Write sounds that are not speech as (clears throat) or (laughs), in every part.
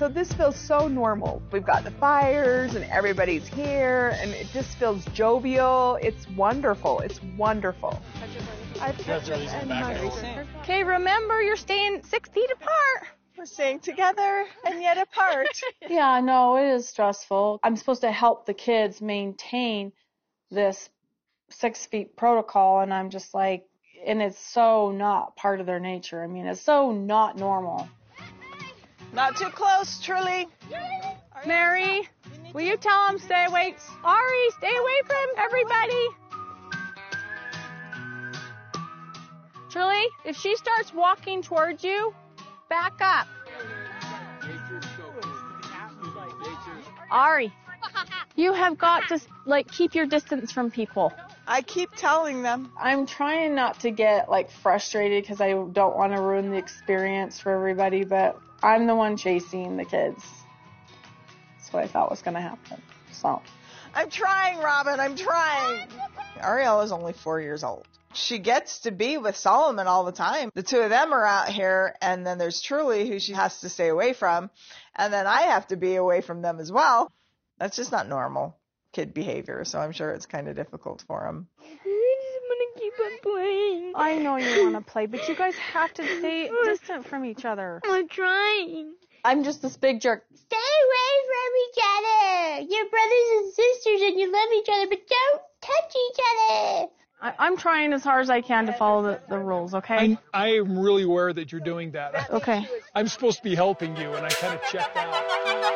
So this feels so normal. We've got the fires and everybody's here and it just feels jovial. It's wonderful. It's wonderful. Okay, remember you're staying six feet apart. We're staying together and yet apart. (laughs) Yeah, no, it is stressful. I'm supposed to help the kids maintain this six feet protocol, and I'm just like, and it's so not part of their nature. I mean, it's so not normal. Not too close, truly. Meri, will you tell him stay away? Ari, stay away from everybody. Truly, if she starts walking towards you, back up. Ari, you have got to like keep your distance from people. I keep telling them. I'm trying not to get like frustrated because I don't want to ruin the experience for everybody, but I'm the one chasing the kids. That's what I thought was going to happen. So, I'm trying, Robyn. I'm trying. Ariel is only four years old. She gets to be with Solomon all the time. The two of them are out here, and then there's Truly, who she has to stay away from, and then I have to be away from them as well. That's just not normal kid behavior, so I'm sure it's kind of difficult for them. I know you want to play, but you guys have to stay (laughs) distant from each other. I'm trying. I'm just this big jerk. Stay away from each other. You're brothers and sisters and you love each other, but don't touch each other. I, I'm trying as hard as I can to follow the, the rules, okay? I, I am really aware that you're doing that. Okay. I'm supposed to be helping you, and I kind of checked out.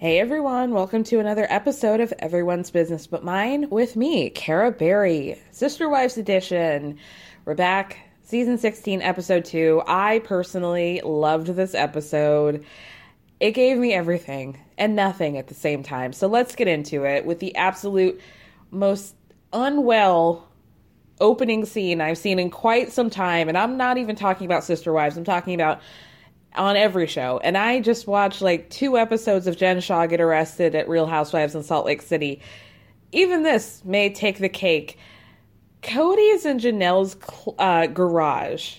Hey everyone, welcome to another episode of Everyone's Business But Mine with me, Kara Berry, Sister Wives Edition. We're back, season 16, episode 2. I personally loved this episode. It gave me everything and nothing at the same time. So let's get into it with the absolute most unwell opening scene I've seen in quite some time. And I'm not even talking about Sister Wives, I'm talking about on every show. And I just watched like two episodes of Jen Shah get arrested at Real Housewives in Salt Lake City. Even this may take the cake. Kody is in Janelle's uh, garage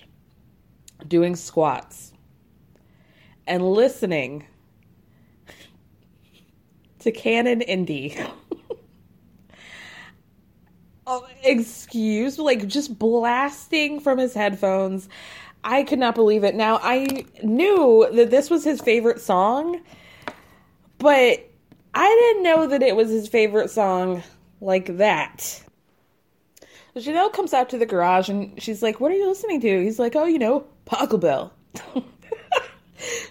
doing squats and listening to Canon in D. (laughs) oh, excuse, like just blasting from his headphones. I could not believe it. Now, I knew that this was his favorite song, but I didn't know that it was his favorite song like that. So Janelle comes out to the garage and she's like, What are you listening to? He's like, Oh, you know, Pachelbel. (laughs)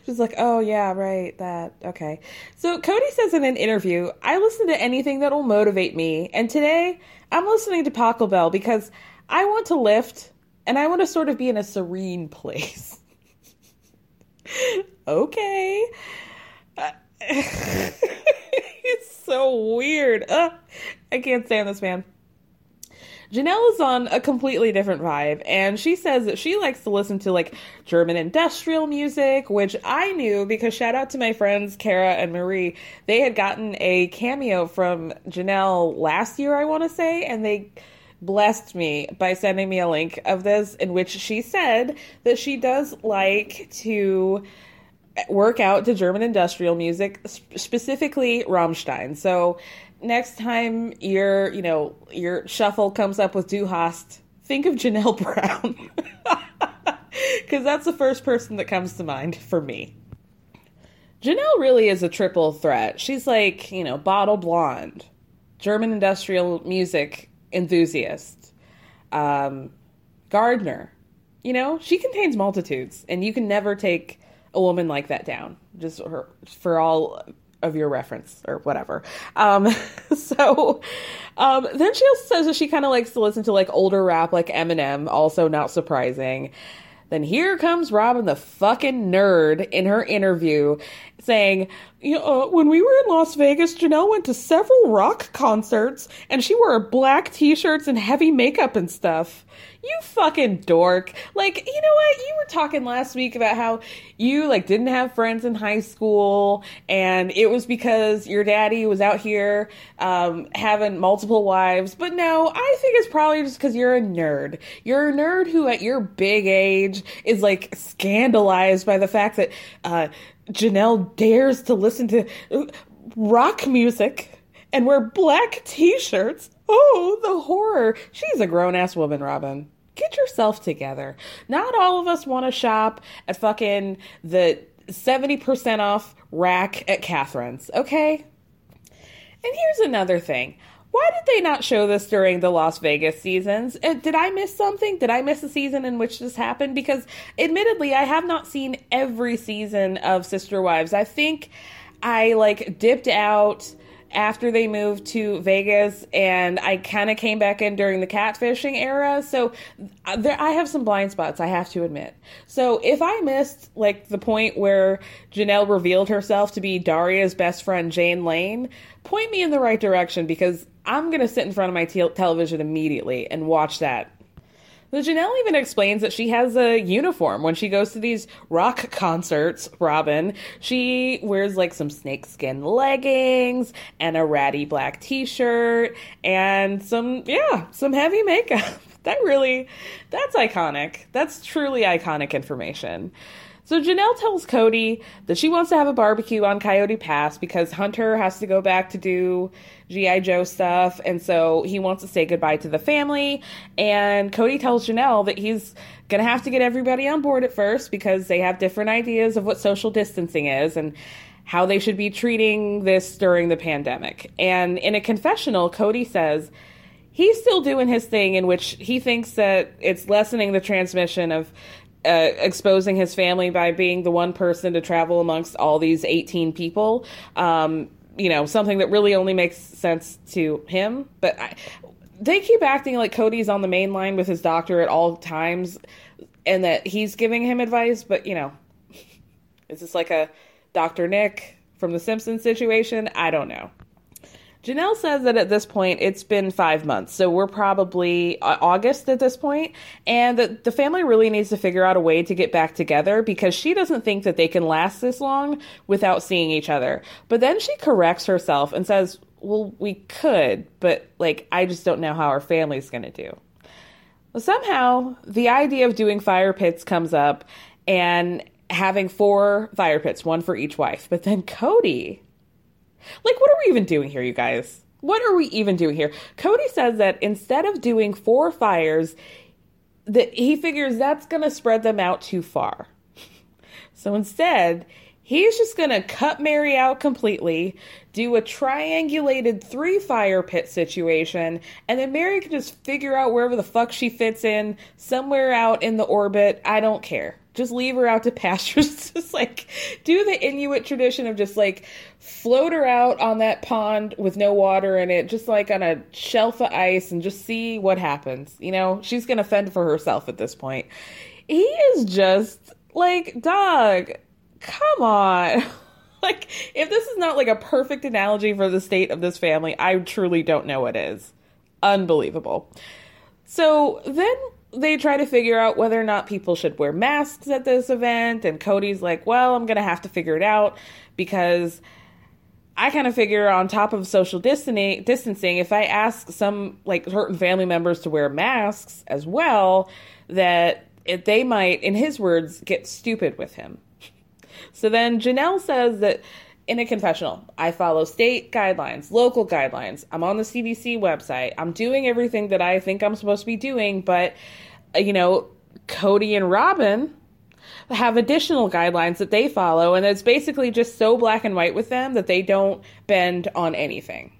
she's like, Oh, yeah, right, that. Okay. So Kody says in an interview, I listen to anything that will motivate me. And today, I'm listening to Pachelbel because I want to lift and I want to sort of be in a serene place. (laughs) okay. Uh, (laughs) it's so weird. Uh, I can't stand this man. Janelle is on a completely different vibe, and she says that she likes to listen to like German industrial music, which I knew because shout out to my friends Kara and Marie. They had gotten a cameo from Janelle last year, I want to say, and they blessed me by sending me a link of this in which she said that she does like to work out to German industrial music, specifically Rammstein. So next time your, you know, your shuffle comes up with Du Hast, think of Janelle (laughs) Brown. (laughs) Because that's the first person that comes to mind for me. Janelle really is a triple threat. She's like, you know, bottle blonde, German industrial music enthusiast, um, gardener. You know, she contains multitudes, and you can never take a woman like that down. Just for all of your reference or whatever. Um, (laughs) so um, then she also says that she kind of likes to listen to like older rap, like Eminem. Also, not surprising. Then here comes Robyn the fucking nerd in her interview saying, uh, when we were in Las Vegas, Janelle went to several rock concerts and she wore black t shirts and heavy makeup and stuff. You fucking dork. Like, you know what? You were talking last week about how you like didn't have friends in high school and it was because your daddy was out here um, having multiple wives. But no, I think it's probably just because you're a nerd. You're a nerd who at your big age is like scandalized by the fact that uh, Janelle dares to listen to uh, rock music and wear black t shirts. Oh, the horror. She's a grown ass woman, Robyn. Get yourself together. Not all of us want to shop at fucking the 70% off rack at Catherine's, okay? And here's another thing. Why did they not show this during the Las Vegas seasons? Uh, did I miss something? Did I miss a season in which this happened? Because admittedly, I have not seen every season of Sister Wives. I think I like dipped out after they moved to Vegas and I kind of came back in during the catfishing era. So uh, there I have some blind spots, I have to admit. So if I missed like the point where Janelle revealed herself to be Daria's best friend Jane Lane, point me in the right direction because I'm to sit in front of my te- television immediately and watch that. Janelle even explains that she has a uniform when she goes to these rock concerts, Robin. She wears like some snakeskin leggings and a ratty black t shirt and some, yeah, some heavy makeup. (laughs) that really, that's iconic. That's truly iconic information. So Janelle tells Kody that she wants to have a barbecue on Coyote Pass because Hunter has to go back to do G.I. Joe stuff, and so he wants to say goodbye to the family. And Kody tells Janelle that he's gonna have to get everybody on board at first because they have different ideas of what social distancing is and how they should be treating this during the pandemic. And in a confessional, Kody says he's still doing his thing in which he thinks that it's lessening the transmission of uh, exposing his family by being the one person to travel amongst all these 18 people. Um, you know, something that really only makes sense to him. But I, they keep acting like Kody's on the main line with his doctor at all times and that he's giving him advice. But, you know, (laughs) is this like a Dr. Nick from The Simpsons situation? I don't know. Janelle says that at this point it's been five months, so we're probably uh, August at this point, and that the family really needs to figure out a way to get back together because she doesn't think that they can last this long without seeing each other. But then she corrects herself and says, Well, we could, but like, I just don't know how our family's gonna do. Well, somehow the idea of doing fire pits comes up and having four fire pits, one for each wife. But then Kody like, what are we even doing here, you guys? What are we even doing here? Kody says that instead of doing four fires, that he figures that's going to spread them out too far. (laughs) So instead, he's just going to cut Meri out completely, do a triangulated three fire pit situation, and then Meri can just figure out wherever the fuck she fits in, somewhere out in the orbit. I don't care. Just leave her out to (laughs) pasture. just like do the Inuit tradition of just like float her out on that pond with no water in it, just like on a shelf of ice, and just see what happens. You know, she's gonna fend for herself at this point. He is just like, dog, come on. (laughs) like, if this is not like a perfect analogy for the state of this family, I truly don't know what is. Unbelievable. So then they try to figure out whether or not people should wear masks at this event and Kody's like, "Well, I'm going to have to figure it out because I kind of figure on top of social distancing, if I ask some like certain family members to wear masks as well, that it, they might, in his words, get stupid with him. So then Janelle says that in a confessional, I follow state guidelines, local guidelines. I'm on the CDC website. I'm doing everything that I think I'm supposed to be doing, but uh, you know, Kody and Robyn have additional guidelines that they follow, and it's basically just so black and white with them that they don't bend on anything.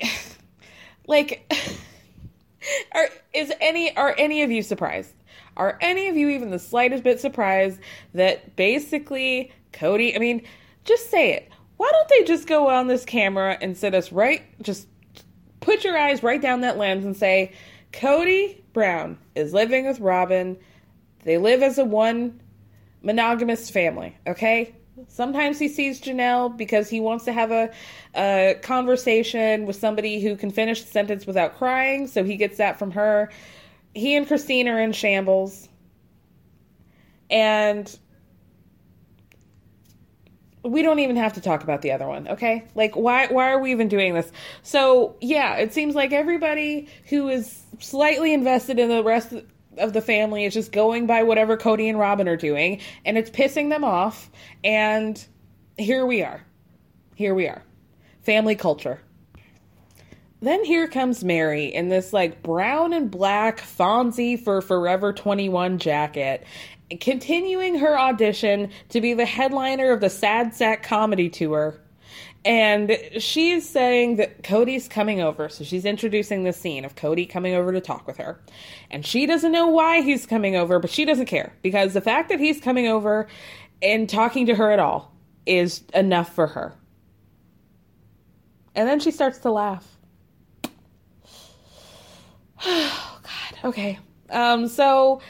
(laughs) like, (laughs) are is any are any of you surprised? Are any of you even the slightest bit surprised that basically Kody? I mean, just say it. Why don't they just go on this camera and sit us right? Just put your eyes right down that lens and say, Kody Brown is living with Robyn they live as a one monogamous family, okay? Sometimes he sees Janelle because he wants to have a, a conversation with somebody who can finish the sentence without crying, so he gets that from her. He and Christine are in shambles. And we don't even have to talk about the other one, okay? Like why why are we even doing this? So, yeah, it seems like everybody who is slightly invested in the rest of the family is just going by whatever Kody and Robyn are doing, and it's pissing them off. And here we are. Here we are. Family culture. Then here comes Meri in this like brown and black Fonzie for Forever 21 jacket, continuing her audition to be the headliner of the Sad Sack comedy tour and she's saying that Kody's coming over. So she's introducing the scene of Kody coming over to talk with her. And she doesn't know why he's coming over, but she doesn't care because the fact that he's coming over and talking to her at all is enough for her. And then she starts to laugh. Oh, (sighs) God. Okay. Um, so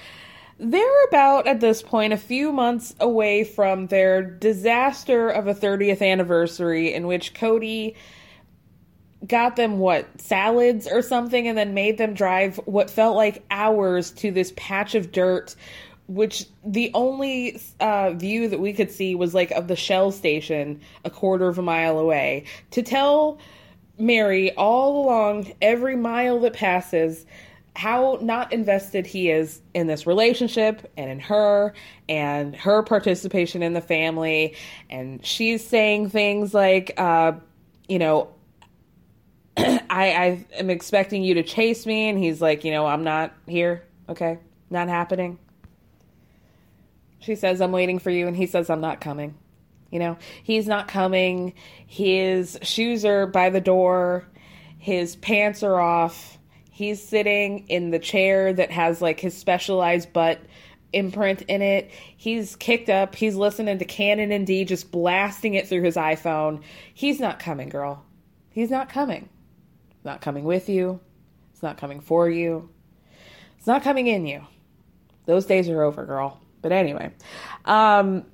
they're about at this point a few months away from their disaster of a 30th anniversary in which Kody got them what salads or something and then made them drive what felt like hours to this patch of dirt which the only uh, view that we could see was like of the shell station a quarter of a mile away to tell mary all along every mile that passes how not invested he is in this relationship and in her and her participation in the family. And she's saying things like, uh, you know, (clears throat) I, I am expecting you to chase me. And he's like, you know, I'm not here. Okay. Not happening. She says, I'm waiting for you. And he says, I'm not coming. You know, he's not coming. His shoes are by the door. His pants are off He's sitting in the chair that has like his specialized butt imprint in it. He's kicked up. He's listening to Canon in D just blasting it through his iPhone. He's not coming, girl. He's not coming. Not coming with you. It's not coming for you. It's not coming in you. Those days are over, girl. But anyway, um,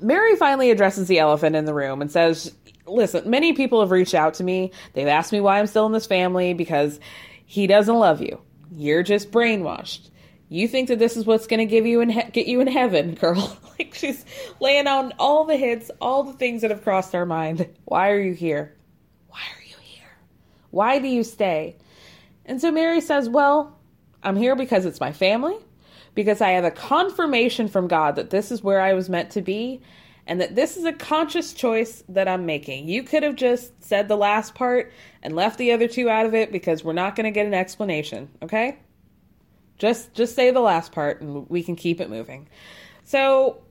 Meri finally addresses the elephant in the room and says, Listen, many people have reached out to me. They've asked me why I'm still in this family because he doesn't love you. You're just brainwashed. You think that this is what's going to give you and he- get you in heaven, (laughs) girl. (laughs) like she's laying on all the hits, all the things that have crossed our mind. Why are you here? Why are you here? Why do you stay? And so Meri says, "Well, I'm here because it's my family, because I have a confirmation from God that this is where I was meant to be, and that this is a conscious choice that I'm making. You could have just said the last part and left the other two out of it because we're not going to get an explanation, okay? Just just say the last part and we can keep it moving. So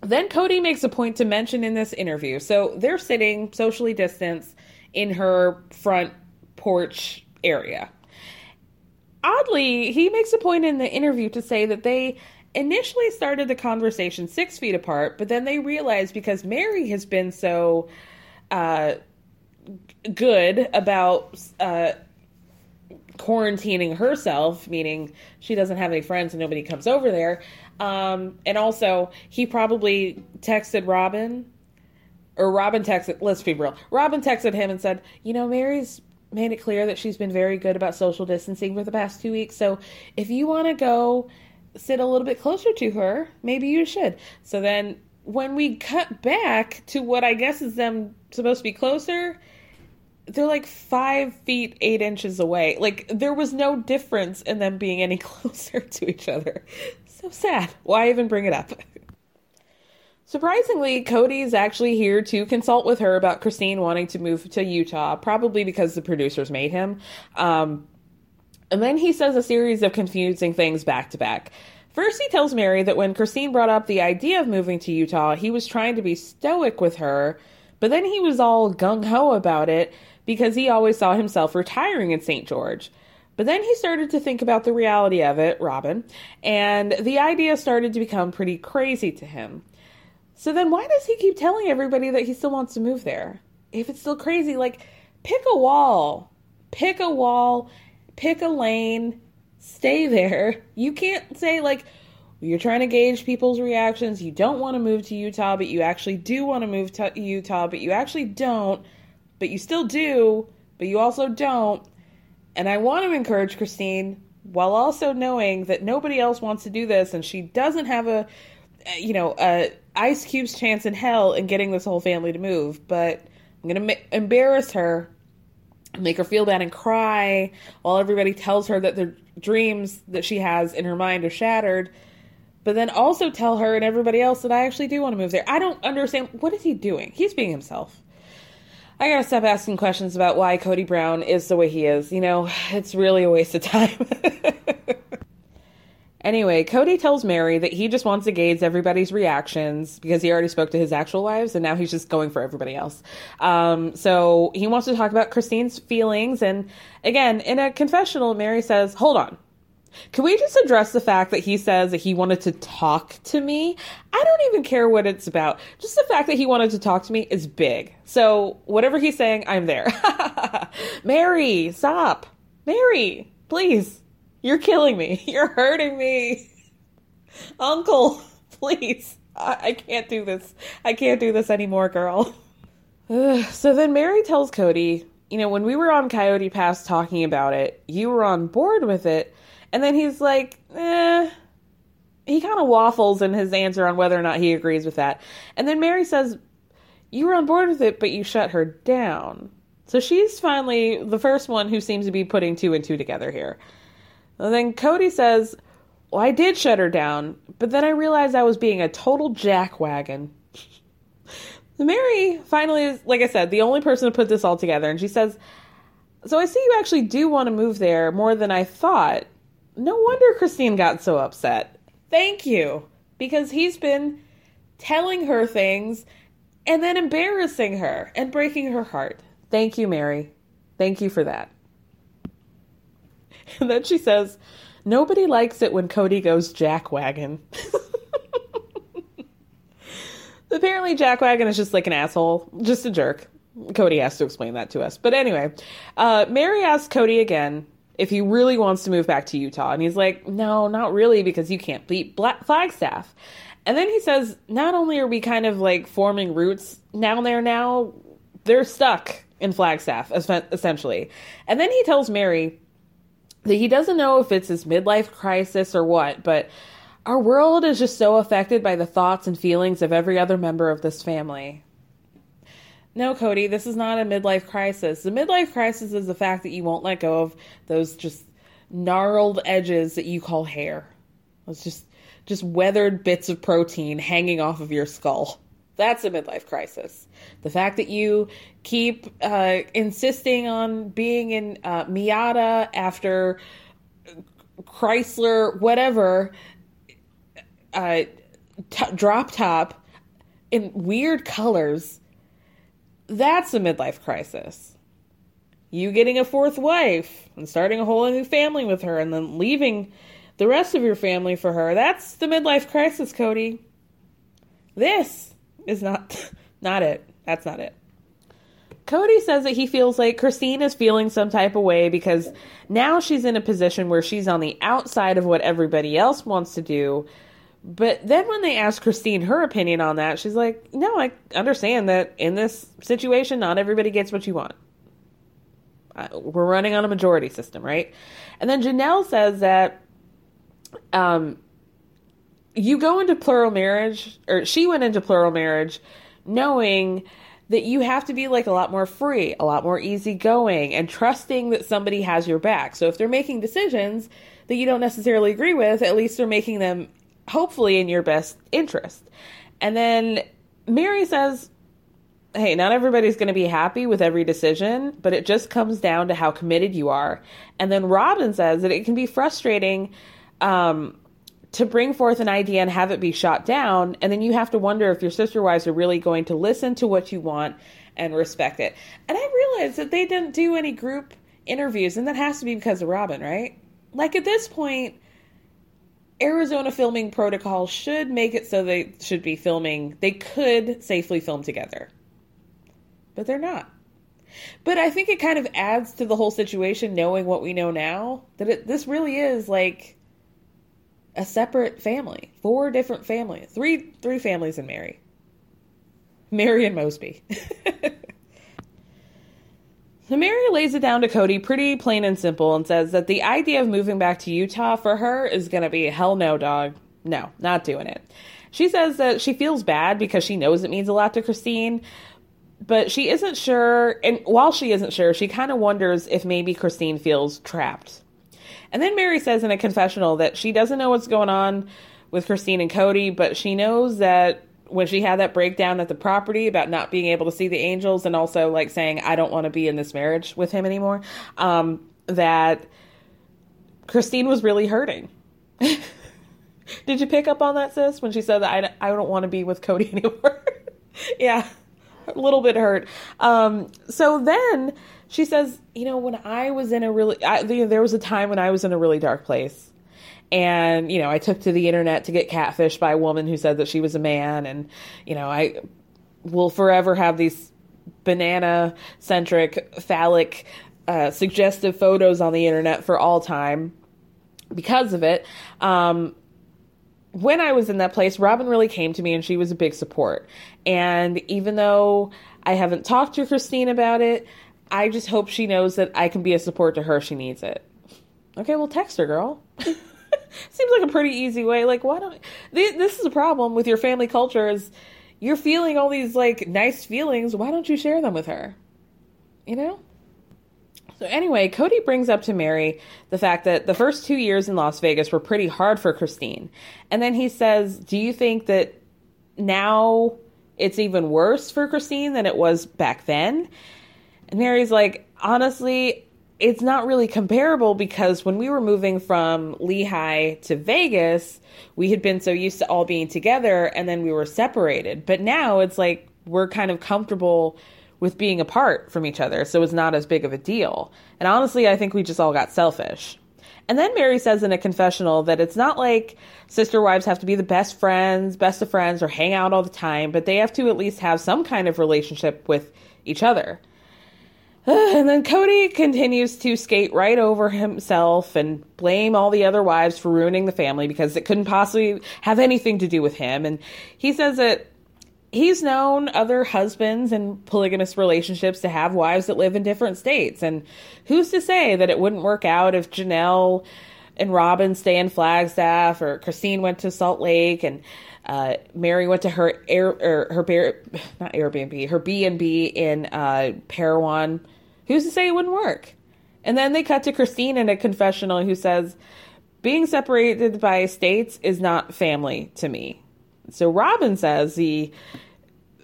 then Kody makes a point to mention in this interview. So they're sitting socially distanced in her front porch area. Oddly, he makes a point in the interview to say that they initially started the conversation six feet apart, but then they realized because Meri has been so uh, good about uh, quarantining herself, meaning she doesn't have any friends and nobody comes over there. Um, and also, he probably texted Robyn, or Robyn texted, let's be real, Robyn texted him and said, You know, Meri's made it clear that she's been very good about social distancing for the past two weeks. So if you want to go sit a little bit closer to her, maybe you should. So then when we cut back to what I guess is them supposed to be closer, they're like five feet eight inches away. Like there was no difference in them being any (laughs) closer to each other. So sad. Why even bring it up? Surprisingly, Kody's actually here to consult with her about Christine wanting to move to Utah, probably because the producers made him. Um, and then he says a series of confusing things back to back. First, he tells Meri that when Christine brought up the idea of moving to Utah, he was trying to be stoic with her, but then he was all gung ho about it because he always saw himself retiring in St. George. But then he started to think about the reality of it, Robin, and the idea started to become pretty crazy to him. So then why does he keep telling everybody that he still wants to move there? If it's still crazy, like pick a wall. Pick a wall, pick a lane, stay there. You can't say like you're trying to gauge people's reactions. You don't want to move to Utah, but you actually do want to move to Utah, but you actually don't, but you still do, but you also don't. And I want to encourage Christine while also knowing that nobody else wants to do this and she doesn't have a you know, a Ice Cube's chance in hell in getting this whole family to move, but I'm to ma- embarrass her, make her feel bad and cry while everybody tells her that the dreams that she has in her mind are shattered. But then also tell her and everybody else that I actually do want to move there. I don't understand. What is he doing? He's being himself. I gotta stop asking questions about why Kody Brown is the way he is. You know, it's really a waste of time. (laughs) Anyway, Kody tells Meri that he just wants to gauge everybody's reactions because he already spoke to his actual wives and now he's just going for everybody else. Um, so he wants to talk about Christine's feelings. And again, in a confessional, Meri says, Hold on. Can we just address the fact that he says that he wanted to talk to me? I don't even care what it's about. Just the fact that he wanted to talk to me is big. So whatever he's saying, I'm there. (laughs) Meri, stop. Meri, please. You're killing me. (laughs) You're hurting me. Uncle, (laughs) please. I, I can't do this. I can't do this anymore, girl. (laughs) so then Meri tells Kody, you know, when we were on Coyote Pass talking about it, you were on board with it. And then he's like, eh. He kind of waffles in his answer on whether or not he agrees with that. And then Meri says, You were on board with it, but you shut her down. So she's finally the first one who seems to be putting two and two together here. And then Kody says, Well, I did shut her down, but then I realized I was being a total jackwagon. (laughs) Meri finally is, like I said, the only person to put this all together, and she says, So I see you actually do want to move there more than I thought. No wonder Christine got so upset. Thank you. Because he's been telling her things and then embarrassing her and breaking her heart. Thank you, Meri. Thank you for that. (laughs) And then she says, Nobody likes it when Kody goes jackwagon. (laughs) Apparently, jackwagon is just like an asshole, just a jerk. Kody has to explain that to us. But anyway, uh, Meri asks Kody again if he really wants to move back to Utah. And he's like, no, not really, because you can't beat Black Flagstaff. And then he says, not only are we kind of like forming roots down there now, they're stuck in Flagstaff, essentially. And then he tells Meri he doesn't know if it's his midlife crisis or what, but our world is just so affected by the thoughts and feelings of every other member of this family. No, Kody, this is not a midlife crisis. The midlife crisis is the fact that you won't let go of those just gnarled edges that you call hair. It's just just weathered bits of protein hanging off of your skull. That's a midlife crisis. The fact that you keep uh, insisting on being in uh, Miata after Chrysler, whatever, uh, t- drop top in weird colors, that's a midlife crisis. You getting a fourth wife and starting a whole new family with her and then leaving the rest of your family for her, that's the midlife crisis, Kody. This is not (laughs) not it. That's not it. Kody says that he feels like Christine is feeling some type of way because now she's in a position where she's on the outside of what everybody else wants to do. But then when they ask Christine her opinion on that, she's like, No, I understand that in this situation, not everybody gets what you want. Uh, we're running on a majority system, right? And then Janelle says that um, you go into plural marriage, or she went into plural marriage knowing that you have to be like a lot more free, a lot more easygoing, and trusting that somebody has your back. So if they're making decisions that you don't necessarily agree with, at least they're making them hopefully in your best interest. And then Meri says, Hey, not everybody's going to be happy with every decision, but it just comes down to how committed you are. And then Robyn says that it can be frustrating um, to bring forth an idea and have it be shot down. And then you have to wonder if your sister wives are really going to listen to what you want and respect it. And I realized that they didn't do any group interviews, and that has to be because of Robyn, right? Like at this point, Arizona filming protocol should make it so they should be filming, they could safely film together. But they're not. But I think it kind of adds to the whole situation knowing what we know now that it, this really is like a separate family, four different families, three three families in Meri. Meri and Mosby. (laughs) so Meri lays it down to Kody pretty plain and simple and says that the idea of moving back to Utah for her is going to be hell no, dog. No, not doing it. She says that she feels bad because she knows it means a lot to Christine, but she isn't sure. And while she isn't sure, she kind of wonders if maybe Christine feels trapped. And then Meri says in a confessional that she doesn't know what's going on with Christine and Kody, but she knows that when she had that breakdown at the property about not being able to see the angels and also like saying I don't want to be in this marriage with him anymore, um, that Christine was really hurting. (laughs) Did you pick up on that, sis, when she said that I, I don't want to be with Kody (laughs) anymore? yeah, a little bit hurt. Um, so then she says, you know, when I was in a really, I, there was a time when I was in a really dark place. And, you know, I took to the internet to get catfished by a woman who said that she was a man. And, you know, I will forever have these banana centric, phallic, uh, suggestive photos on the internet for all time because of it. Um, when I was in that place, Robyn really came to me and she was a big support. And even though I haven't talked to Christine about it, I just hope she knows that I can be a support to her if she needs it. Okay, well, text her, girl. (laughs) Seems like a pretty easy way. Like, why don't this is a problem with your family culture? Is you're feeling all these like nice feelings? Why don't you share them with her? You know. So anyway, Kody brings up to Meri the fact that the first two years in Las Vegas were pretty hard for Christine, and then he says, "Do you think that now it's even worse for Christine than it was back then?" And Meri's like, honestly, it's not really comparable because when we were moving from Lehi to Vegas, we had been so used to all being together and then we were separated. But now it's like we're kind of comfortable with being apart from each other, so it's not as big of a deal. And honestly, I think we just all got selfish. And then Meri says in a confessional that it's not like sister wives have to be the best friends, best of friends, or hang out all the time, but they have to at least have some kind of relationship with each other. (sighs) And then Kody continues to skate right over himself and blame all the other wives for ruining the family because it couldn't possibly have anything to do with him. And he says that he's known other husbands in polygamous relationships to have wives that live in different states. And who's to say that it wouldn't work out if Janelle and Robyn stay in Flagstaff or Christine went to Salt Lake and uh, Meri went to her air her bear, (sighs) not Airbnb, her B and B in uh, Parowan Who's to say it wouldn't work? And then they cut to Christine in a confessional who says, Being separated by states is not family to me. So Robyn says the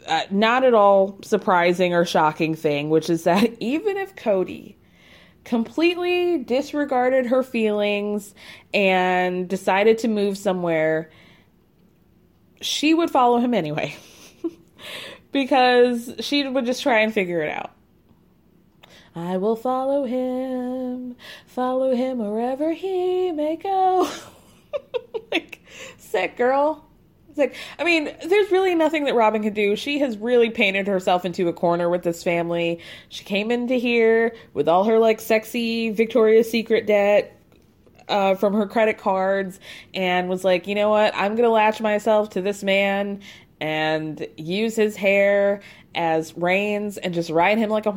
uh, not at all surprising or shocking thing, which is that (laughs) even if Kody completely disregarded her feelings and decided to move somewhere, she would follow him anyway. (laughs) because she would just try and figure it out. I will follow him, follow him wherever he may go. (laughs) like, sick girl. It's like, I mean, there's really nothing that Robyn can do. She has really painted herself into a corner with this family. She came into here with all her like sexy Victoria's Secret debt uh, from her credit cards and was like, you know what? I'm gonna latch myself to this man and use his hair as reins and just ride him like a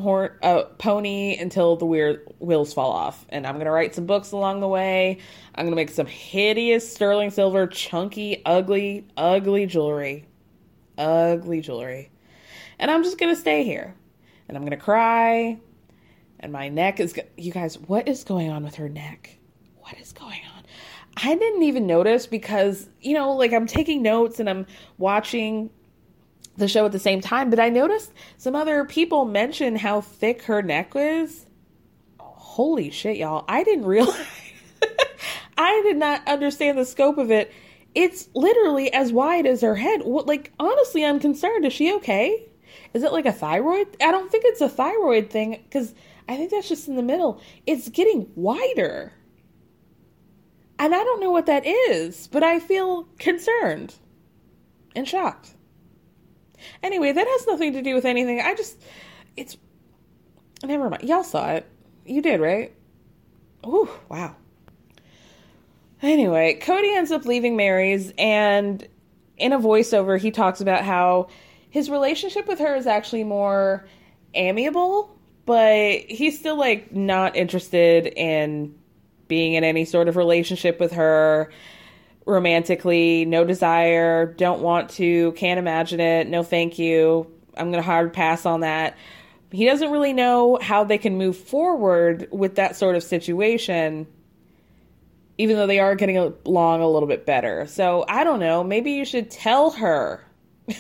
a pony until the weird wheels fall off. And I'm gonna write some books along the way. I'm gonna make some hideous sterling silver, chunky, ugly, ugly jewelry, ugly jewelry. And I'm just gonna stay here, and I'm gonna cry. And my neck is, you guys, what is going on with her neck? What is going on? I didn't even notice because, you know, like I'm taking notes and I'm watching the show at the same time, but I noticed some other people mention how thick her neck is. Holy shit, y'all. I didn't realize. (laughs) I did not understand the scope of it. It's literally as wide as her head. What, like, honestly, I'm concerned. Is she okay? Is it like a thyroid? I don't think it's a thyroid thing because I think that's just in the middle. It's getting wider. And I don't know what that is, but I feel concerned and shocked. Anyway, that has nothing to do with anything. I just, it's, never mind. Y'all saw it. You did, right? Ooh, wow. Anyway, Kody ends up leaving Meri's, and in a voiceover, he talks about how his relationship with her is actually more amiable, but he's still like not interested in being in any sort of relationship with her romantically, no desire, don't want to, can't imagine it, no thank you. I'm going to hard pass on that. He doesn't really know how they can move forward with that sort of situation, even though they are getting along a little bit better. So I don't know. Maybe you should tell her. (laughs)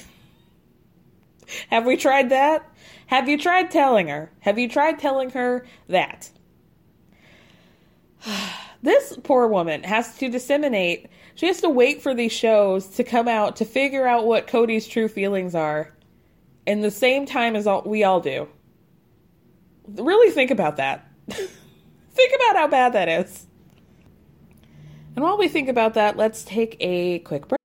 Have we tried that? Have you tried telling her? Have you tried telling her that? (sighs) this poor woman has to disseminate she has to wait for these shows to come out to figure out what Kody's true feelings are in the same time as all, we all do. Really think about that. (laughs) think about how bad that is. And while we think about that, let's take a quick break.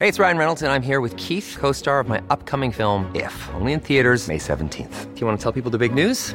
Hey, it's Ryan Reynolds, and I'm here with Keith, co star of my upcoming film, If, only in theaters, May 17th. Do you want to tell people the big news?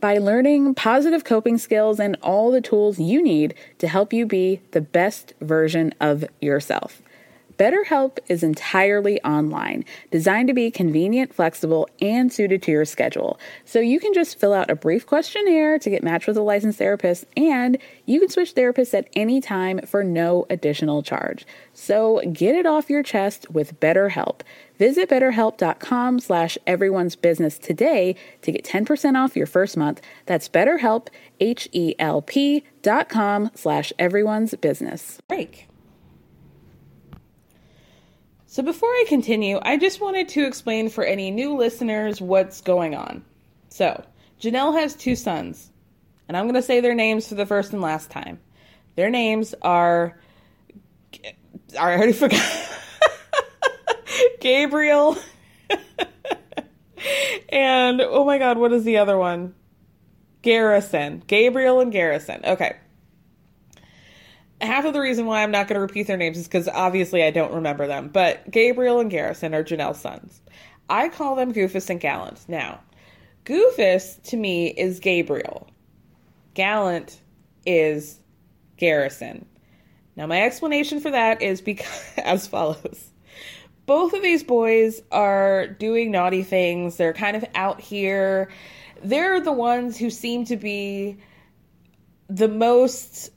by learning positive coping skills and all the tools you need to help you be the best version of yourself. BetterHelp is entirely online, designed to be convenient, flexible, and suited to your schedule. So you can just fill out a brief questionnaire to get matched with a licensed therapist, and you can switch therapists at any time for no additional charge. So get it off your chest with BetterHelp. Visit betterhelp.com slash everyone's business today to get 10% off your first month. That's betterhelp, H-E-L-P dot com slash everyone's business. Break. So before I continue, I just wanted to explain for any new listeners what's going on. So, Janelle has two sons, and I'm going to say their names for the first and last time. Their names are... I already forgot. (laughs) Gabriel. (laughs) and oh my god, what is the other one? Garrison. Gabriel and Garrison. Okay. Half of the reason why I'm not going to repeat their names is because obviously I don't remember them. But Gabriel and Garrison are Janelle's sons. I call them Goofus and Gallant. Now, Goofus to me is Gabriel. Gallant is Garrison. Now, my explanation for that is because (laughs) as follows. Both of these boys are doing naughty things. They're kind of out here. They're the ones who seem to be the most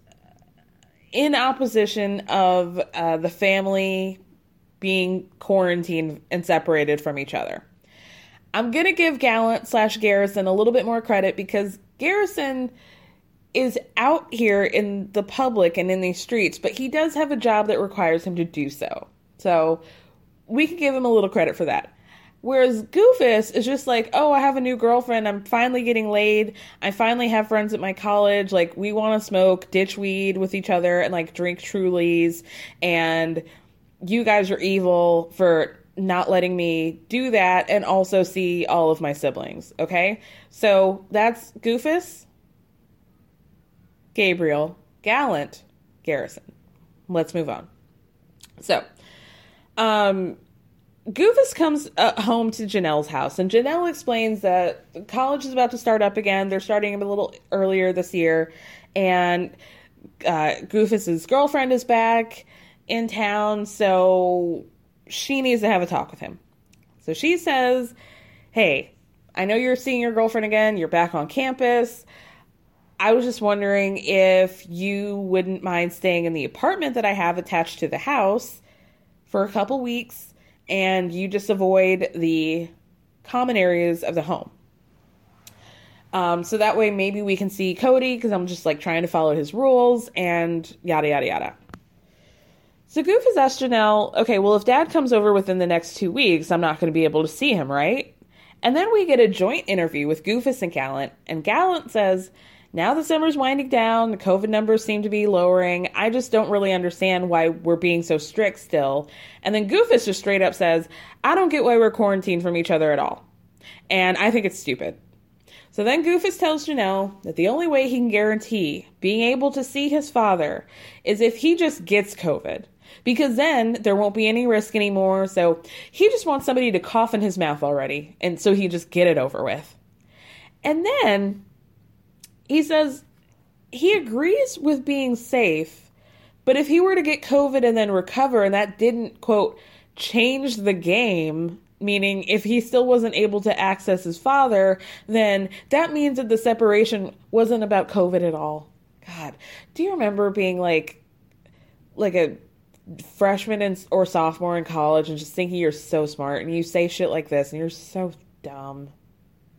in opposition of uh, the family being quarantined and separated from each other. I'm going to give Gallant slash Garrison a little bit more credit because Garrison is out here in the public and in these streets, but he does have a job that requires him to do so. So we can give him a little credit for that. Whereas Goofus is just like, oh, I have a new girlfriend. I'm finally getting laid. I finally have friends at my college. Like, we want to smoke, ditch weed with each other, and like drink Trulies. And you guys are evil for not letting me do that and also see all of my siblings. Okay? So that's Goofus, Gabriel, Gallant, Garrison. Let's move on. So, um, Goofus comes uh, home to Janelle's house, and Janelle explains that college is about to start up again. They're starting a little earlier this year, and uh, Goofus's girlfriend is back in town, so she needs to have a talk with him. So she says, Hey, I know you're seeing your girlfriend again. You're back on campus. I was just wondering if you wouldn't mind staying in the apartment that I have attached to the house for a couple weeks and you just avoid the common areas of the home. Um, so that way, maybe we can see Kody because I'm just like trying to follow his rules and yada, yada, yada. So Goof has asked Janelle, okay, well, if dad comes over within the next two weeks, I'm not going to be able to see him, right? And then we get a joint interview with Goofus and Gallant, and Gallant says, now the summer's winding down, the COVID numbers seem to be lowering. I just don't really understand why we're being so strict still. And then Goofus just straight up says, I don't get why we're quarantined from each other at all. And I think it's stupid. So then Goofus tells Janelle that the only way he can guarantee being able to see his father is if he just gets COVID. Because then there won't be any risk anymore. So he just wants somebody to cough in his mouth already. And so he just get it over with. And then he says he agrees with being safe, but if he were to get COVID and then recover and that didn't, quote, change the game, meaning if he still wasn't able to access his father, then that means that the separation wasn't about COVID at all. God, do you remember being like, like a freshman in, or sophomore in college and just thinking you're so smart and you say shit like this and you're so dumb?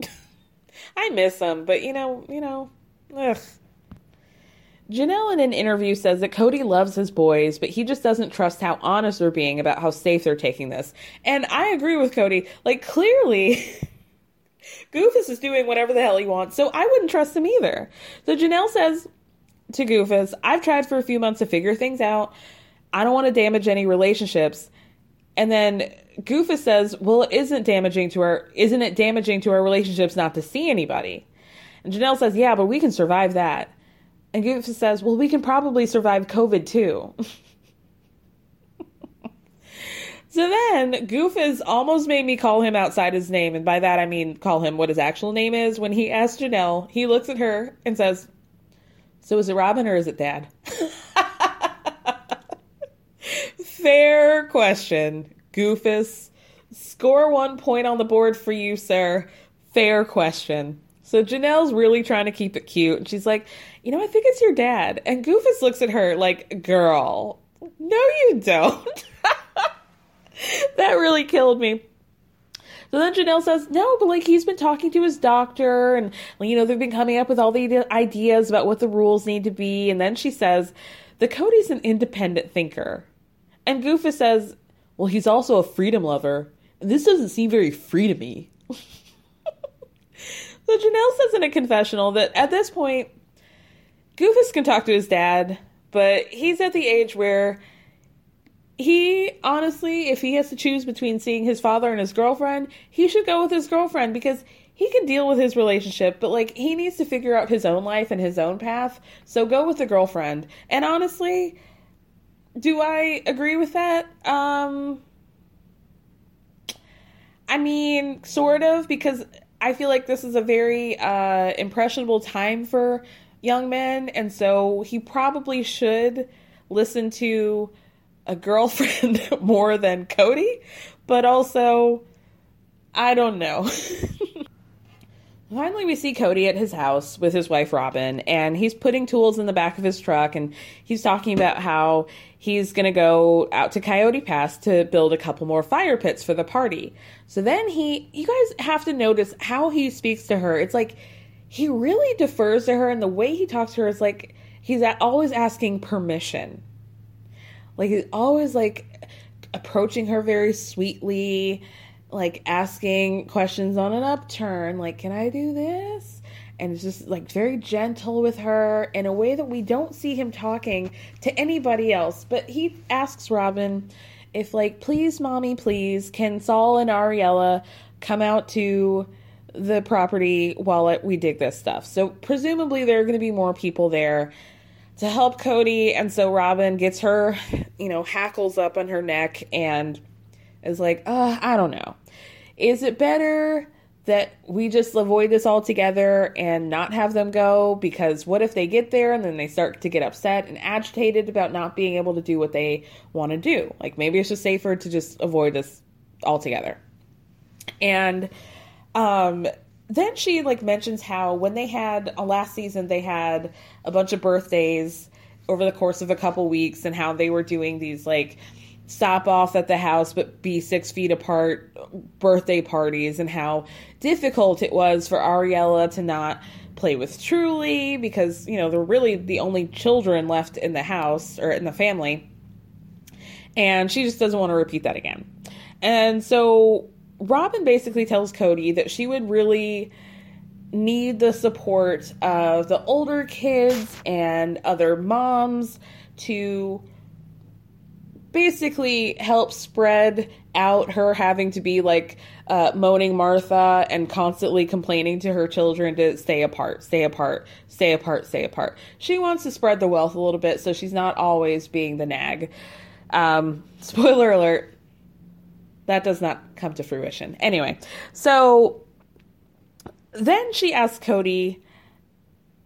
(laughs) I miss them, but you know, you know, Ugh. Janelle in an interview says that Kody loves his boys, but he just doesn't trust how honest they're being about how safe they're taking this. And I agree with Kody. Like, clearly, (laughs) Goofus is doing whatever the hell he wants, so I wouldn't trust him either. So Janelle says to Goofus, I've tried for a few months to figure things out. I don't want to damage any relationships. And then Goofus says, Well, it isn't damaging to our isn't it damaging to our relationships not to see anybody? And Janelle says, Yeah, but we can survive that. And Goofus says, Well, we can probably survive COVID too. (laughs) so then Goofus almost made me call him outside his name. And by that, I mean call him what his actual name is. When he asks Janelle, he looks at her and says, So is it Robyn or is it Dad? (laughs) Fair question. Goofus. Score one point on the board for you, sir. Fair question. So Janelle's really trying to keep it cute. And she's like, you know, I think it's your dad. And Goofus looks at her like, girl, no, you don't. (laughs) that really killed me. So then Janelle says, no, but like he's been talking to his doctor and, you know, they've been coming up with all the ideas about what the rules need to be. And then she says, the Kody's an independent thinker. And Goofus says, well, he's also a freedom lover. And This doesn't seem very free to me. (laughs) So Janelle says in a confessional that at this point, Goofus can talk to his dad, but he's at the age where he honestly, if he has to choose between seeing his father and his girlfriend, he should go with his girlfriend because he can deal with his relationship, but like he needs to figure out his own life and his own path. So go with the girlfriend. And honestly, do I agree with that? Um I mean, sort of because I feel like this is a very uh, impressionable time for young men, and so he probably should listen to a girlfriend (laughs) more than Kody, but also, I don't know. (laughs) Finally, we see Kody at his house with his wife Robyn, and he's putting tools in the back of his truck, and he's talking about how he's going to go out to Coyote Pass to build a couple more fire pits for the party. So then he, you guys have to notice how he speaks to her. It's like he really defers to her, and the way he talks to her is like he's always asking permission. Like he's always like approaching her very sweetly like asking questions on an upturn, like, can I do this? And it's just like very gentle with her in a way that we don't see him talking to anybody else. But he asks Robyn if, like, please, mommy, please, can Sol and Ariella come out to the property while we dig this stuff? So presumably there are going to be more people there to help Kody. And so Robyn gets her, you know, hackles up on her neck and is like, uh, I don't know. Is it better that we just avoid this altogether and not have them go? Because what if they get there and then they start to get upset and agitated about not being able to do what they want to do? Like maybe it's just safer to just avoid this altogether. And um then she like mentions how when they had uh, last season they had a bunch of birthdays over the course of a couple weeks and how they were doing these like stop off at the house but be six feet apart birthday parties and how difficult it was for Ariella to not play with Truely because, you know, they're really the only children left in the house or in the family. And she just doesn't want to repeat that again. And so Robyn basically tells Kody that she would really need the support of the older kids and other moms to basically help spread out her having to be like uh, moaning Martha and constantly complaining to her children to stay apart, stay apart, stay apart, stay apart. She wants to spread the wealth a little bit so she's not always being the nag. Um, (laughs) spoiler alert, that does not come to fruition. Anyway, so then she asks Kody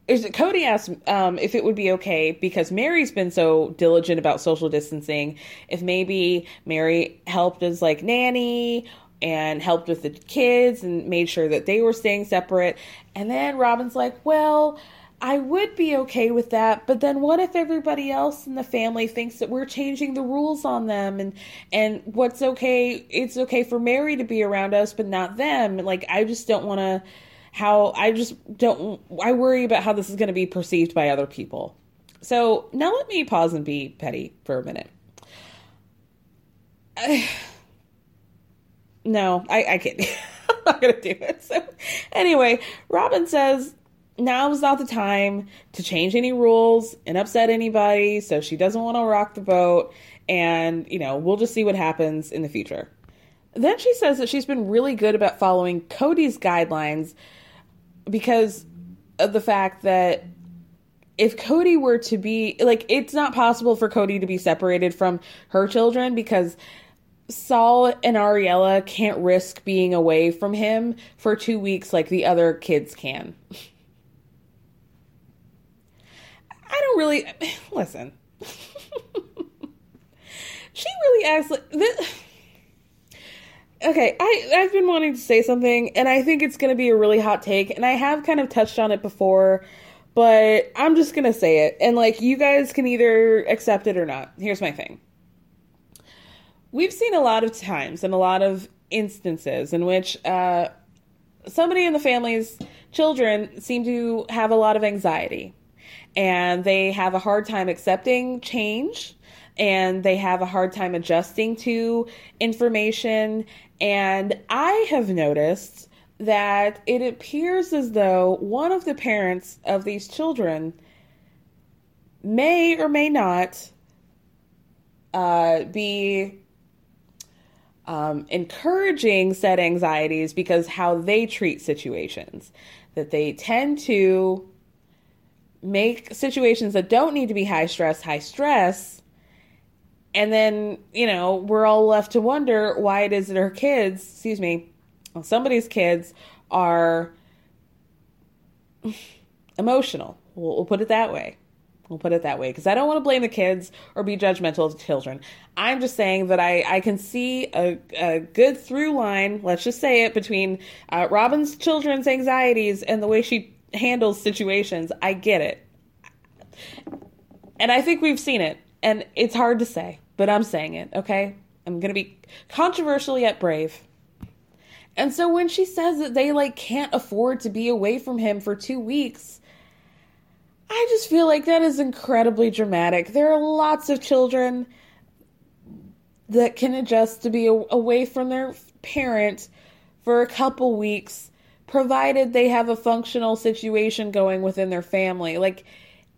is it Kody asked um, if it would be okay because Meri's been so diligent about social distancing. If maybe Meri helped as like nanny and helped with the kids and made sure that they were staying separate. And then Robyn's like, well, I would be okay with that, but then what if everybody else in the family thinks that we're changing the rules on them and and what's okay, it's okay for Meri to be around us but not them. Like I just don't want to how I just don't, I worry about how this is going to be perceived by other people. So now let me pause and be petty for a minute. I, (sighs) no, I, I can't. (laughs) I'm not going to do it. So, anyway, Robyn says now is not the time to change any rules and upset anybody. So she doesn't want to rock the boat. And, you know, we'll just see what happens in the future. Then she says that she's been really good about following Kody's guidelines because of the fact that if Kody were to be like it's not possible for Kody to be separated from her children because Sol and Ariella can't risk being away from him for 2 weeks like the other kids can. I don't really (sighs) listen. (laughs) she really acts like this okay, I I've been wanting to say something, and I think it's going to be a really hot take, and I have kind of touched on it before, but I'm just going to say it, and like you guys can either accept it or not. Here's my thing. We've seen a lot of times and a lot of instances in which uh, somebody in the family's children seem to have a lot of anxiety, and they have a hard time accepting change and they have a hard time adjusting to information. And I have noticed that it appears as though one of the parents of these children may or may not uh, be um, encouraging said anxieties because how they treat situations. That they tend to make situations that don't need to be high stress, high stress, and then, you know, we're all left to wonder why it is that our kids, excuse me, somebody's kids are (sighs) emotional We'll, we'll put it that way. We'll put it that way because I don't want to blame the kids or be judgmental of children. I'm just saying that I, I can see a, a good through line, let's just say it, between uh, Robyn's children's anxieties and the way she handles situations. I get it. And I think we've seen it. And it's hard to say, but I'm saying it, okay? I'm going to be controversial yet brave. And so when she says that they like can't afford to be away from him for 2 weeks, I just feel like that is incredibly dramatic. There are lots of children that can adjust to be away from their parent for a couple weeks provided they have a functional situation going within their family. Like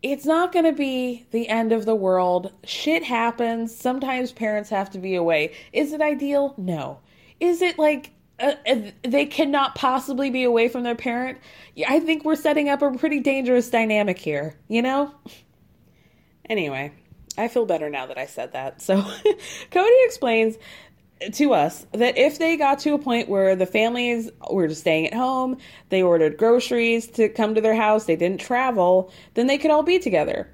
it's not going to be the end of the world. Shit happens. Sometimes parents have to be away. Is it ideal? No. Is it like uh, uh, they cannot possibly be away from their parent? I think we're setting up a pretty dangerous dynamic here, you know? Anyway, I feel better now that I said that. So (laughs) Kody explains to us that if they got to a point where the families were just staying at home, they ordered groceries to come to their house, they didn't travel, then they could all be together.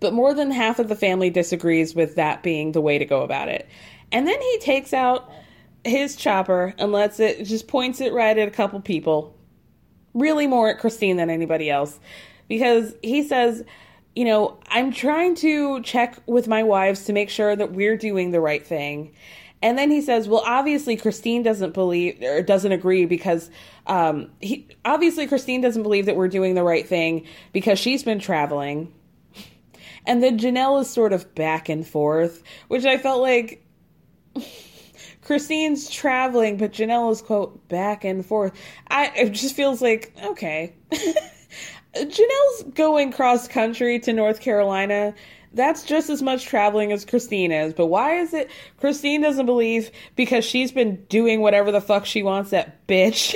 But more than half of the family disagrees with that being the way to go about it. And then he takes out his chopper and lets it just points it right at a couple people. Really more at Christine than anybody else. Because he says, you know, I'm trying to check with my wives to make sure that we're doing the right thing. And then he says, "Well, obviously Christine doesn't believe or doesn't agree because um, he obviously Christine doesn't believe that we're doing the right thing because she's been traveling." (laughs) And then Janelle is sort of back and forth, which I felt like (laughs) Christine's traveling, but Janelle is quote back and forth. I it just feels like okay. (laughs) Janelle's going cross country to North Carolina that's just as much traveling as Christine is. But why is it Christine doesn't believe because she's been doing whatever the fuck she wants, that bitch.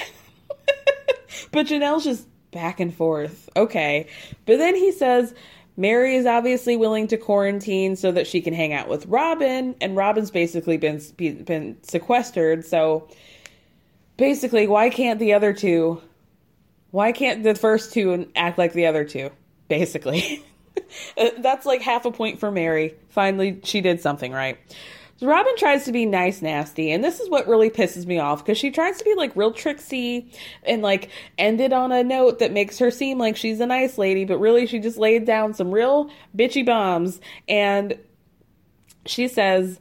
(laughs) but Janelle's just back and forth. Okay. But then he says Meri is obviously willing to quarantine so that she can hang out with Robyn, and Robyn's basically been been sequestered. So basically, why can't the other two? Why can't the first two act like the other two? Basically. (laughs) (laughs) Uh, that's like half a point for Meri. Finally, she did something right. Robyn tries to be nice, nasty, and this is what really pisses me off because she tries to be like real tricksy and like ended on a note that makes her seem like she's a nice lady, but really she just laid down some real bitchy bombs. And she says,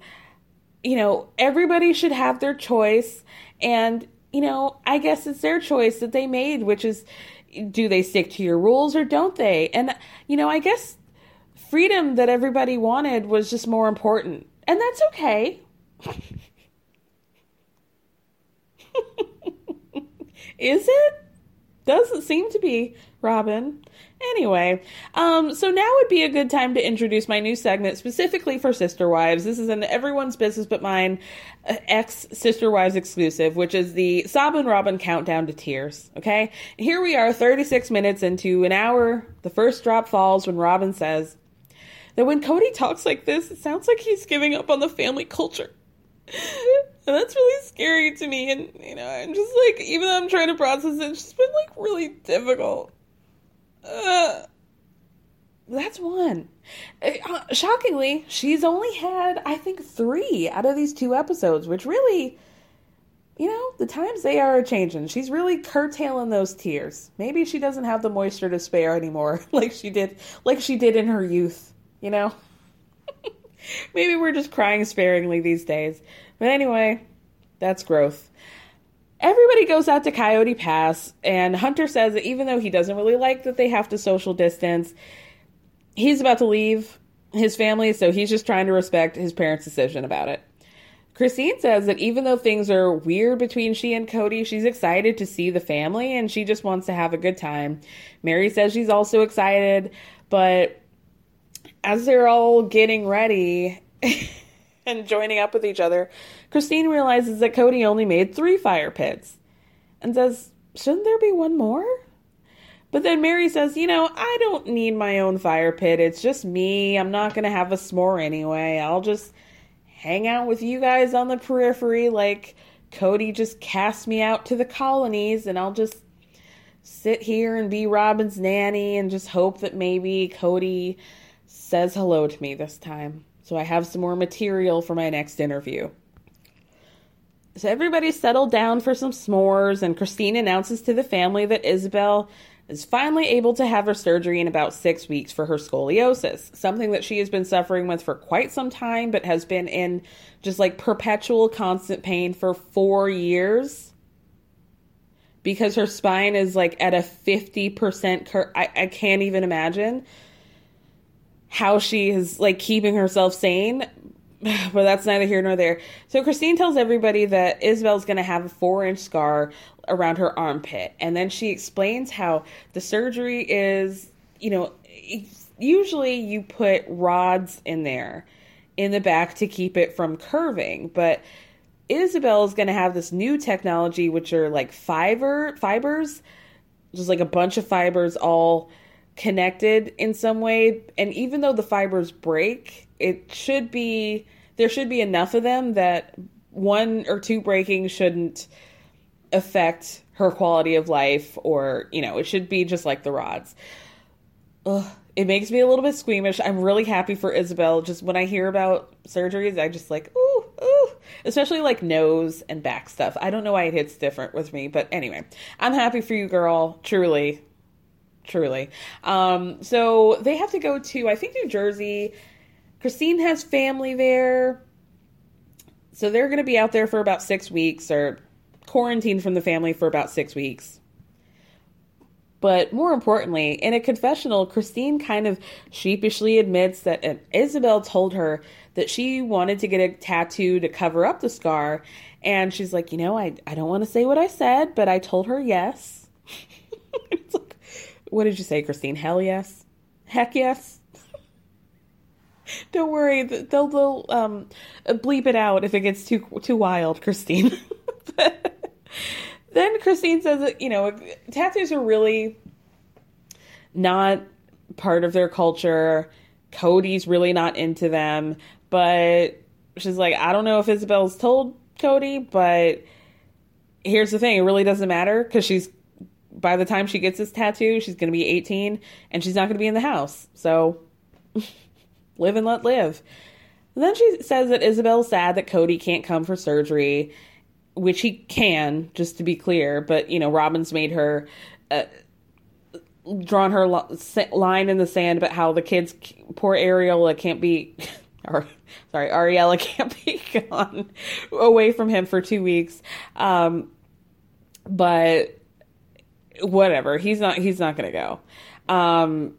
you know, everybody should have their choice, and you know, I guess it's their choice that they made, which is do they stick to your rules or don't they? And, you know, I guess freedom that everybody wanted was just more important. And that's okay. (laughs) Is it? Doesn't seem to be, Robyn. Anyway, um, so now would be a good time to introduce my new segment specifically for Sister Wives. This is an everyone's business but mine uh, ex Sister Wives exclusive, which is the Sob and Robyn countdown to tears. Okay, here we are, 36 minutes into an hour. The first drop falls when Robyn says that when Kody talks like this, it sounds like he's giving up on the family culture. (laughs) And that's really scary to me. And, you know, I'm just like, even though I'm trying to process it, it's just been like really difficult. Uh, that's one. Uh, shockingly, she's only had, I think, three out of these two episodes, which really, you know, the times they are changing. She's really curtailing those tears. Maybe she doesn't have the moisture to spare anymore, (laughs) like she did, like she did in her youth. You know. (laughs) Maybe we're just crying sparingly these days. But anyway, that's growth. Everybody goes out to Coyote Pass, and Hunter says that even though he doesn't really like that they have to social distance, he's about to leave his family, so he's just trying to respect his parents' decision about it. Christine says that even though things are weird between she and Kody, she's excited to see the family and she just wants to have a good time. Meri says she's also excited, but as they're all getting ready (laughs) and joining up with each other, Christine realizes that Kody only made three fire pits and says, Shouldn't there be one more? But then Meri says, You know, I don't need my own fire pit. It's just me. I'm not going to have a s'more anyway. I'll just hang out with you guys on the periphery like Kody just cast me out to the colonies and I'll just sit here and be Robyn's nanny and just hope that maybe Kody says hello to me this time. So I have some more material for my next interview. So everybody settled down for some s'mores, and Christine announces to the family that Ysabel is finally able to have her surgery in about six weeks for her scoliosis, something that she has been suffering with for quite some time, but has been in just like perpetual constant pain for four years. Because her spine is like at a 50% cur- I, I can't even imagine how she is like keeping herself sane (laughs) but that's neither here nor there. So Christine tells everybody that Ysabel's going to have a four inch scar around her armpit. And then she explains how the surgery is, you know, usually you put rods in there in the back to keep it from curving. But Ysabel is going to have this new technology, which are like fiber fibers, just like a bunch of fibers all connected in some way. And even though the fibers break, it should be there should be enough of them that one or two breaking shouldn't affect her quality of life or you know it should be just like the rods. Ugh, it makes me a little bit squeamish. I'm really happy for ysabel. Just when i hear about surgeries i just like ooh ooh. Especially like nose and back stuff. I don't know why it hits different with me but anyway. I'm happy for you girl. Truly truly um so they have to go to i think new jersey Christine has family there. So they're going to be out there for about six weeks or quarantined from the family for about six weeks. But more importantly, in a confessional, Christine kind of sheepishly admits that Ysabel told her that she wanted to get a tattoo to cover up the scar. And she's like, you know, I, I don't want to say what I said, but I told her yes. (laughs) like, what did you say, Christine? Hell yes? Heck yes? (laughs) Don't worry, they'll they'll um bleep it out if it gets too too wild, Christine. (laughs) then Christine says you know tattoos are really not part of their culture. Kody's really not into them, but she's like, I don't know if Ysabel's told Kody, but here's the thing: it really doesn't matter because she's by the time she gets this tattoo, she's going to be 18 and she's not going to be in the house. So (laughs) live and let live. And then she says that Ysabel's sad that Kody can't come for surgery, which he can, just to be clear. But you know, Robyn's made her uh, drawn her line in the sand about how the kids, poor Ariella, can't be. (laughs) Or sorry, Ariella can't be (laughs) gone away from him for two weeks. Um, but whatever, he's not. He's not to go. Um,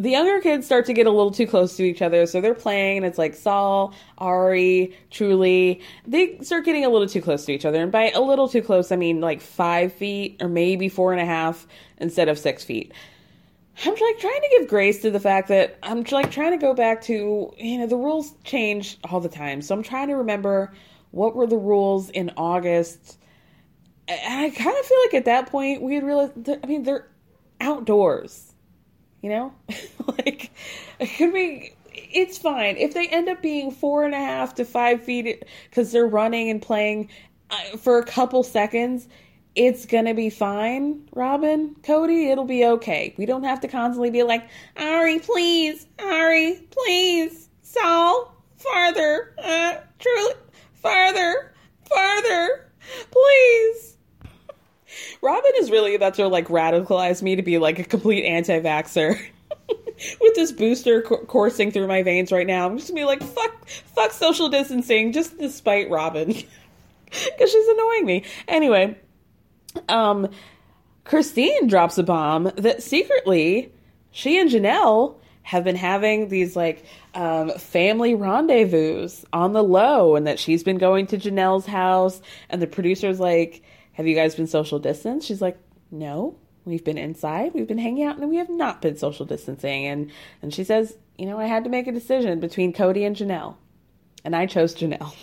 the younger kids start to get a little too close to each other, so they're playing, and it's like Sol, Ari, Truely. They start getting a little too close to each other, and by a little too close, I mean like five feet or maybe four and a half instead of six feet. I'm like trying to give grace to the fact that I'm like trying to go back to you know the rules change all the time, so I'm trying to remember what were the rules in August. And I kind of feel like at that point we had realized. That, I mean, they're outdoors you know, (laughs) like it could be. It's fine if they end up being four and a half to five feet because they're running and playing uh, for a couple seconds. It's gonna be fine, Robyn, Kody. It'll be okay. We don't have to constantly be like, Ari, please, Ari, please, Sol, farther, uh, truly, farther, farther, please. Robyn is really about to like radicalize me to be like a complete anti-vaxer. (laughs) With this booster co- coursing through my veins right now, I'm just gonna be like, fuck, fuck social distancing, just despite Robyn, (laughs) because she's annoying me. Anyway, um, Christine drops a bomb that secretly she and Janelle have been having these like um, family rendezvous on the low, and that she's been going to Janelle's house, and the producer's like, have you guys been social distance? She's like, No, we've been inside, we've been hanging out, and we have not been social distancing. And and she says, you know, I had to make a decision between Kody and Janelle, and I chose Janelle.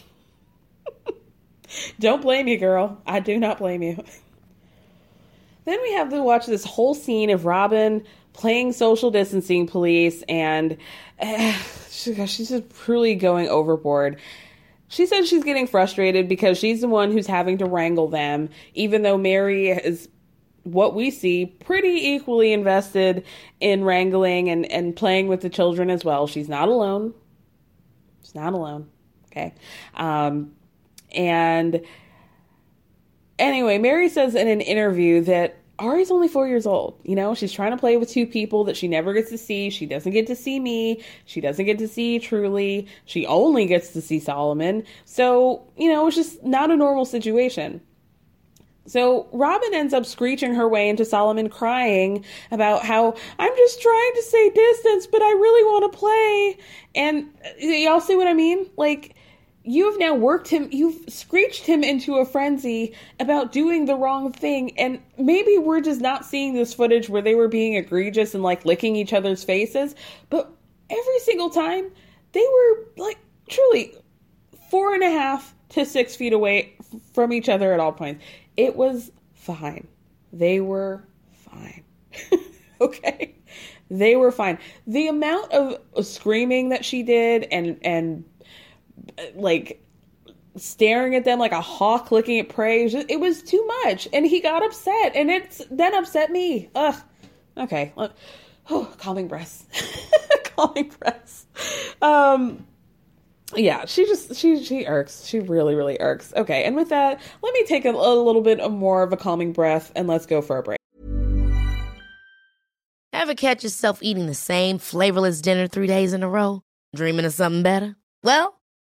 (laughs) Don't blame you, girl. I do not blame you. (laughs) then we have to watch this whole scene of Robyn playing social distancing police, and (sighs) uh, she's just truly going overboard. She says she's getting frustrated because she's the one who's having to wrangle them, even though Meri is what we see, pretty equally invested in wrangling and, and playing with the children as well. She's not alone. She's not alone. Okay. Um, and anyway, Meri says in an interview that Ari's only four years old. You know, she's trying to play with two people that she never gets to see. She doesn't get to see me. She doesn't get to see Truely. She only gets to see Solomon. So, you know, it's just not a normal situation. So Robyn ends up screeching her way into Solomon crying about how I'm just trying to stay distance, but I really want to play. And y'all see what I mean? Like, you've now worked him, you've screeched him into a frenzy about doing the wrong thing. And maybe we're just not seeing this footage where they were being egregious and like licking each other's faces. But every single time, they were like truly four and a half to six feet away from each other at all points. It was fine. They were fine. (laughs) okay? They were fine. The amount of screaming that she did and and like staring at them like a hawk looking at prey. It was too much, and he got upset, and it's then upset me. Ugh. Okay. Oh, calming breaths. (laughs) calming breaths. Um. Yeah, she just she she irks. She really really irks. Okay, and with that, let me take a, a little bit of more of a calming breath, and let's go for a break. Ever catch yourself eating the same flavorless dinner three days in a row? Dreaming of something better? Well.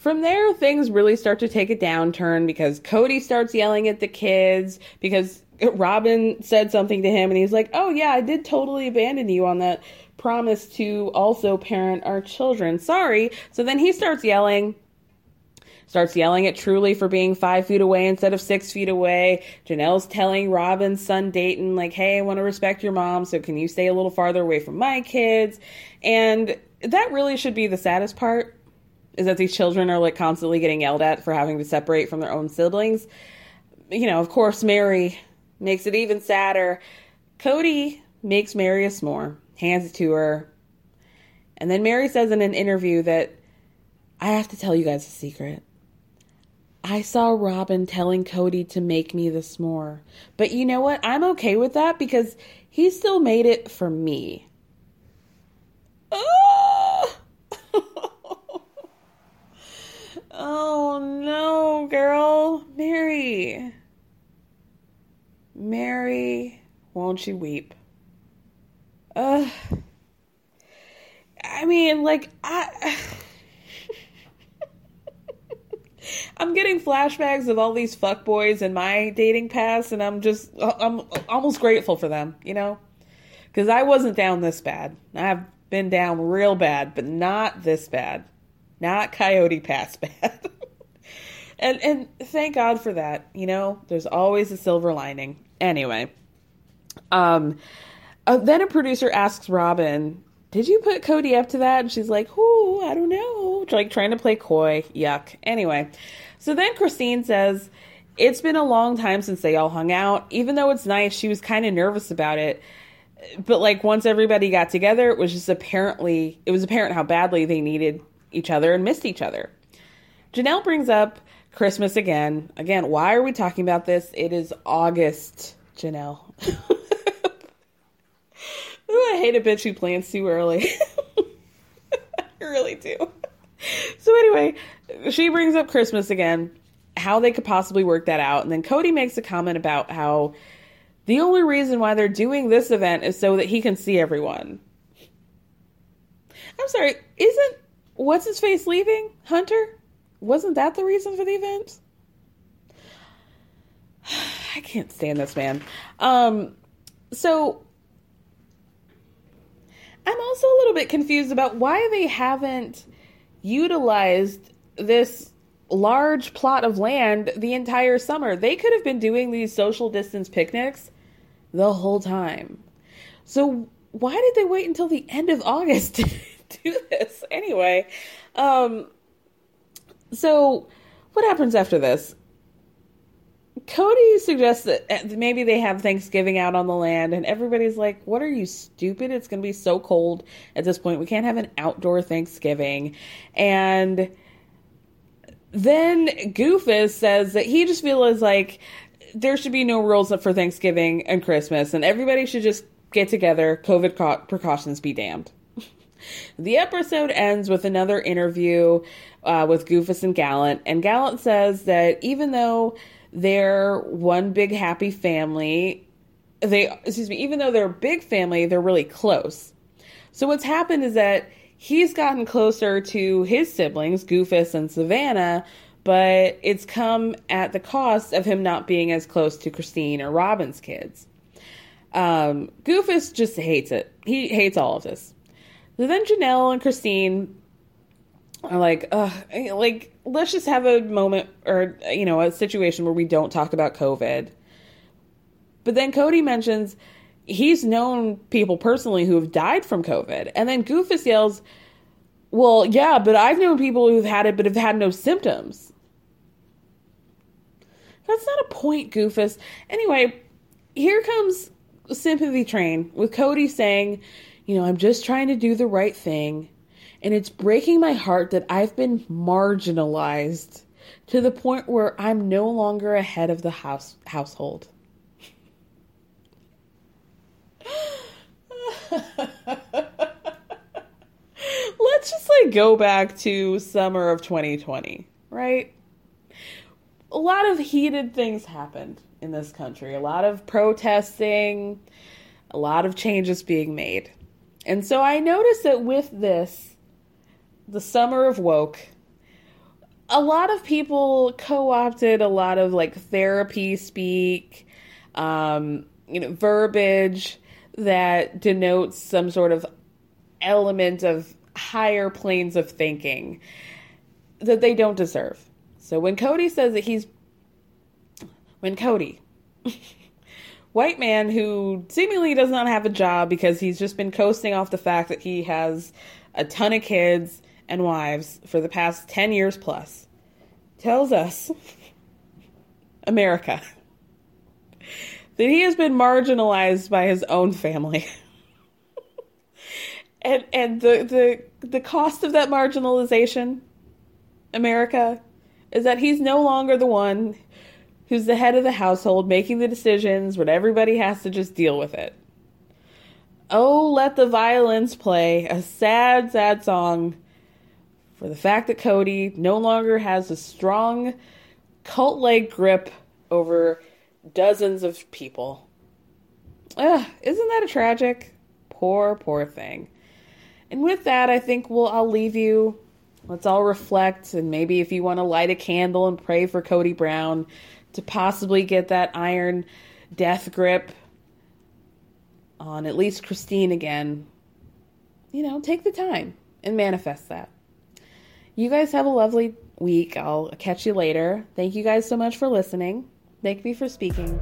From there, things really start to take a downturn because Kody starts yelling at the kids because Robyn said something to him and he's like, "Oh yeah, I did totally abandon you on that promise to also parent our children. Sorry." So then he starts yelling starts yelling at Truely for being five feet away instead of six feet away. Janelle's telling Robyn's son Dayton, like, hey, I want to respect your mom, so can you stay a little farther away from my kids? And that really should be the saddest part is that these children are like constantly getting yelled at for having to separate from their own siblings. You know, of course, Meri makes it even sadder. Kody makes Meri a s'more, hands it to her. And then Meri says in an interview that I have to tell you guys a secret. I saw Robyn telling Kody to make me the s'more. But you know what? I'm okay with that because he still made it for me. Oh, oh no, girl. Meri. Meri, won't you weep? Ugh. I mean, like, I. (laughs) I'm getting flashbacks of all these fuckboys in my dating past, and I'm just, uh, I'm almost grateful for them, you know? Because I wasn't down this bad. I've been down real bad, but not this bad. Not Coyote Pass bad. (laughs) and and thank God for that. You know, there's always a silver lining. Anyway, um, uh, then a producer asks Robyn, "Did you put Kody up to that?" And she's like, "Oh, I don't know." Like trying to play coy. Yuck. Anyway, so then Christine says, "It's been a long time since they all hung out. Even though it's nice, she was kind of nervous about it." But like once everybody got together, it was just apparently it was apparent how badly they needed each other and missed each other. Janelle brings up Christmas again. Again, why are we talking about this? It is August, Janelle. (laughs) Ooh, I hate a bitch who plans too early. (laughs) I really do. So anyway, she brings up Christmas again, how they could possibly work that out, and then Kody makes a comment about how The only reason why they're doing this event is so that he can see everyone. I'm sorry, isn't what's his face leaving? Hunter? Wasn't that the reason for the event? (sighs) I can't stand this man. Um so I'm also a little bit confused about why they haven't utilized this large plot of land the entire summer. They could have been doing these social distance picnics the whole time. So why did they wait until the end of August (laughs) (laughs) do this anyway? Um so what happens after this? Kody suggests that uh, maybe they have Thanksgiving out on the land, and everybody's like, What are you, stupid? It's going to be so cold at this point. We can't have an outdoor Thanksgiving. And then Goofus says that he just feels like there should be no rules for Thanksgiving and Christmas, and everybody should just get together. COVID precautions be damned. The episode ends with another interview uh, with Goofus and Gallant, and Gallant says that even though they're one big happy family. They, excuse me, even though they're a big family, they're really close. So what's happened is that he's gotten closer to his siblings, Goofus and Savannah, but it's come at the cost of him not being as close to Christine or Robyn's kids. Um, Goofus just hates it. He hates all of this. So then Janelle and Christine are like, ugh, eh, like let's just have a moment or you know a situation where we don't talk about COVID. But then Kody mentions he's known people personally who have died from COVID, and then Goofus yells, "Well, yeah, but I've known people who've had it but have had no symptoms." That's not a point, Goofus. Anyway, here comes sympathy train with Kody saying, "You know, I'm just trying to do the right thing." And it's breaking my heart that I've been marginalized to the point where I'm no longer a head of the house household. (laughs) Let's just like go back to summer of 2020, right? A lot of heated things happened in this country, a lot of protesting, a lot of changes being made. And so I noticed that with this, the summer of woke, a lot of people co-opted a lot of like therapy speak, um, you know, verbiage that denotes some sort of element of higher planes of thinking that they don't deserve. So when Kody says that he's when Kody (laughs) white man who seemingly does not have a job because he's just been coasting off the fact that he has a ton of kids and wives for the past 10 years plus tells us, (laughs) America, (laughs) that he has been marginalized by his own family. (laughs) and and the, the the cost of that marginalization, America, is that he's no longer the one who's the head of the household making the decisions when everybody has to just deal with it. Oh, let the violins play, a sad, sad song for the fact that Kody no longer has a strong cult like grip over dozens of people. Ugh, isn't that a tragic? Poor, poor thing. And with that, I think we'll I'll leave you. Let's all reflect and maybe if you want to light a candle and pray for Kody Brown to possibly get that iron death grip on at least Christine again. You know, take the time and manifest that. You guys have a lovely week. I'll catch you later. Thank you guys so much for listening. Thank me for speaking.